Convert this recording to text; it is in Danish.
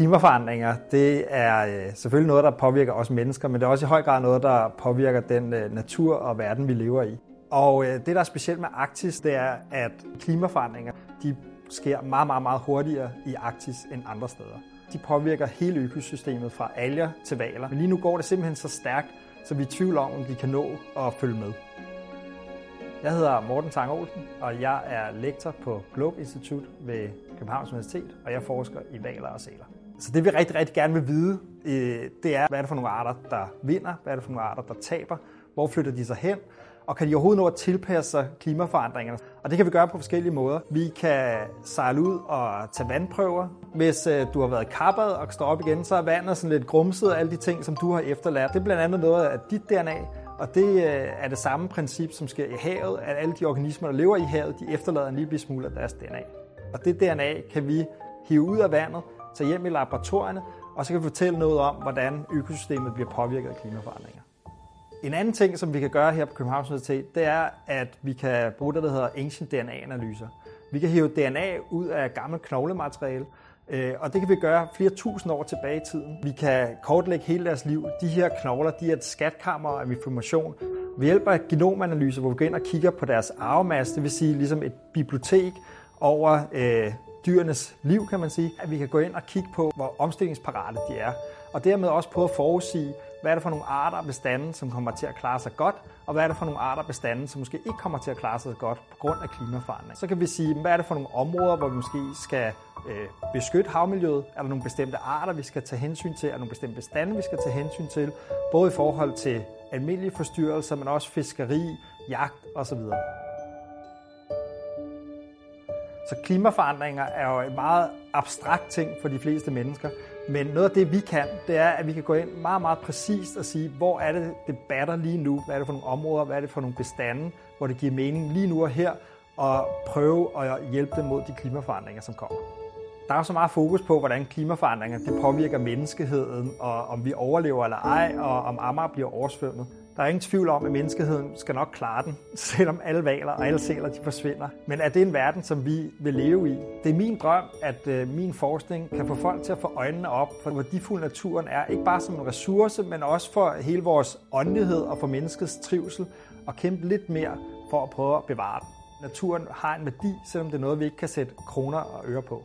Klimaforandringer, det er øh, selvfølgelig noget, der påvirker os mennesker, men det er også i høj grad noget, der påvirker den øh, natur og verden, vi lever i. Og øh, det, der er specielt med Arktis, det er, at klimaforandringer de sker meget, meget, meget hurtigere i Arktis end andre steder. De påvirker hele økosystemet fra alger til valer. Men lige nu går det simpelthen så stærkt, så vi er i tvivl om, om de kan nå at følge med. Jeg hedder Morten Tang Olsen, og jeg er lektor på Globe Institut ved Københavns Universitet, og jeg forsker i valer og sæler. Så det vi rigtig, rigtig gerne vil vide, øh, det er, hvad er det for nogle arter, der vinder, hvad er det for nogle arter, der taber, hvor flytter de sig hen, og kan de overhovedet nå at tilpasse sig klimaforandringerne? Og det kan vi gøre på forskellige måder. Vi kan sejle ud og tage vandprøver. Hvis øh, du har været kappet og står op igen, så er vandet sådan lidt grumset og alle de ting, som du har efterladt. Det er blandt andet noget af dit DNA, og det øh, er det samme princip, som sker i havet, at alle de organismer, der lever i havet, de efterlader en lille smule af deres DNA. Og det DNA kan vi hive ud af vandet, tage hjem i laboratorierne, og så kan vi fortælle noget om, hvordan økosystemet bliver påvirket af klimaforandringer. En anden ting, som vi kan gøre her på Københavns Universitet, det er, at vi kan bruge det, der hedder Ancient DNA-analyser. Vi kan hive DNA ud af gammelt knoglemateriale, øh, og det kan vi gøre flere tusind år tilbage i tiden. Vi kan kortlægge hele deres liv. De her knogler, de er et skatkammer af information. Ved hjælp af genomanalyser, hvor vi går ind og kigger på deres arvemasse, det vil sige ligesom et bibliotek over øh, dyrenes liv, kan man sige, at vi kan gå ind og kigge på, hvor omstillingsparate de er, og dermed også prøve at forudsige, hvad er det for nogle arter og bestande, som kommer til at klare sig godt, og hvad er det for nogle arter og bestande, som måske ikke kommer til at klare sig godt på grund af klimaforandring. Så kan vi sige, hvad er det for nogle områder, hvor vi måske skal øh, beskytte havmiljøet? Er der nogle bestemte arter, vi skal tage hensyn til? Er der nogle bestemte bestande, vi skal tage hensyn til? Både i forhold til almindelige forstyrrelser, men også fiskeri, jagt osv. Så klimaforandringer er jo en meget abstrakt ting for de fleste mennesker. Men noget af det, vi kan, det er, at vi kan gå ind meget, meget præcist og sige, hvor er det, det batter lige nu? Hvad er det for nogle områder? Hvad er det for nogle bestande, hvor det giver mening lige nu og her? Og prøve at hjælpe dem mod de klimaforandringer, som kommer. Der er jo så meget fokus på, hvordan klimaforandringer det påvirker menneskeheden, og om vi overlever eller ej, og om Amager bliver oversvømmet. Der er ingen tvivl om, at menneskeheden skal nok klare den, selvom alle valer og alle sæler de forsvinder. Men er det en verden, som vi vil leve i? Det er min drøm, at øh, min forskning kan få folk til at få øjnene op for, hvor værdifuld naturen er. Ikke bare som en ressource, men også for hele vores åndelighed og for menneskets trivsel. Og kæmpe lidt mere for at prøve at bevare den. Naturen har en værdi, selvom det er noget, vi ikke kan sætte kroner og øre på.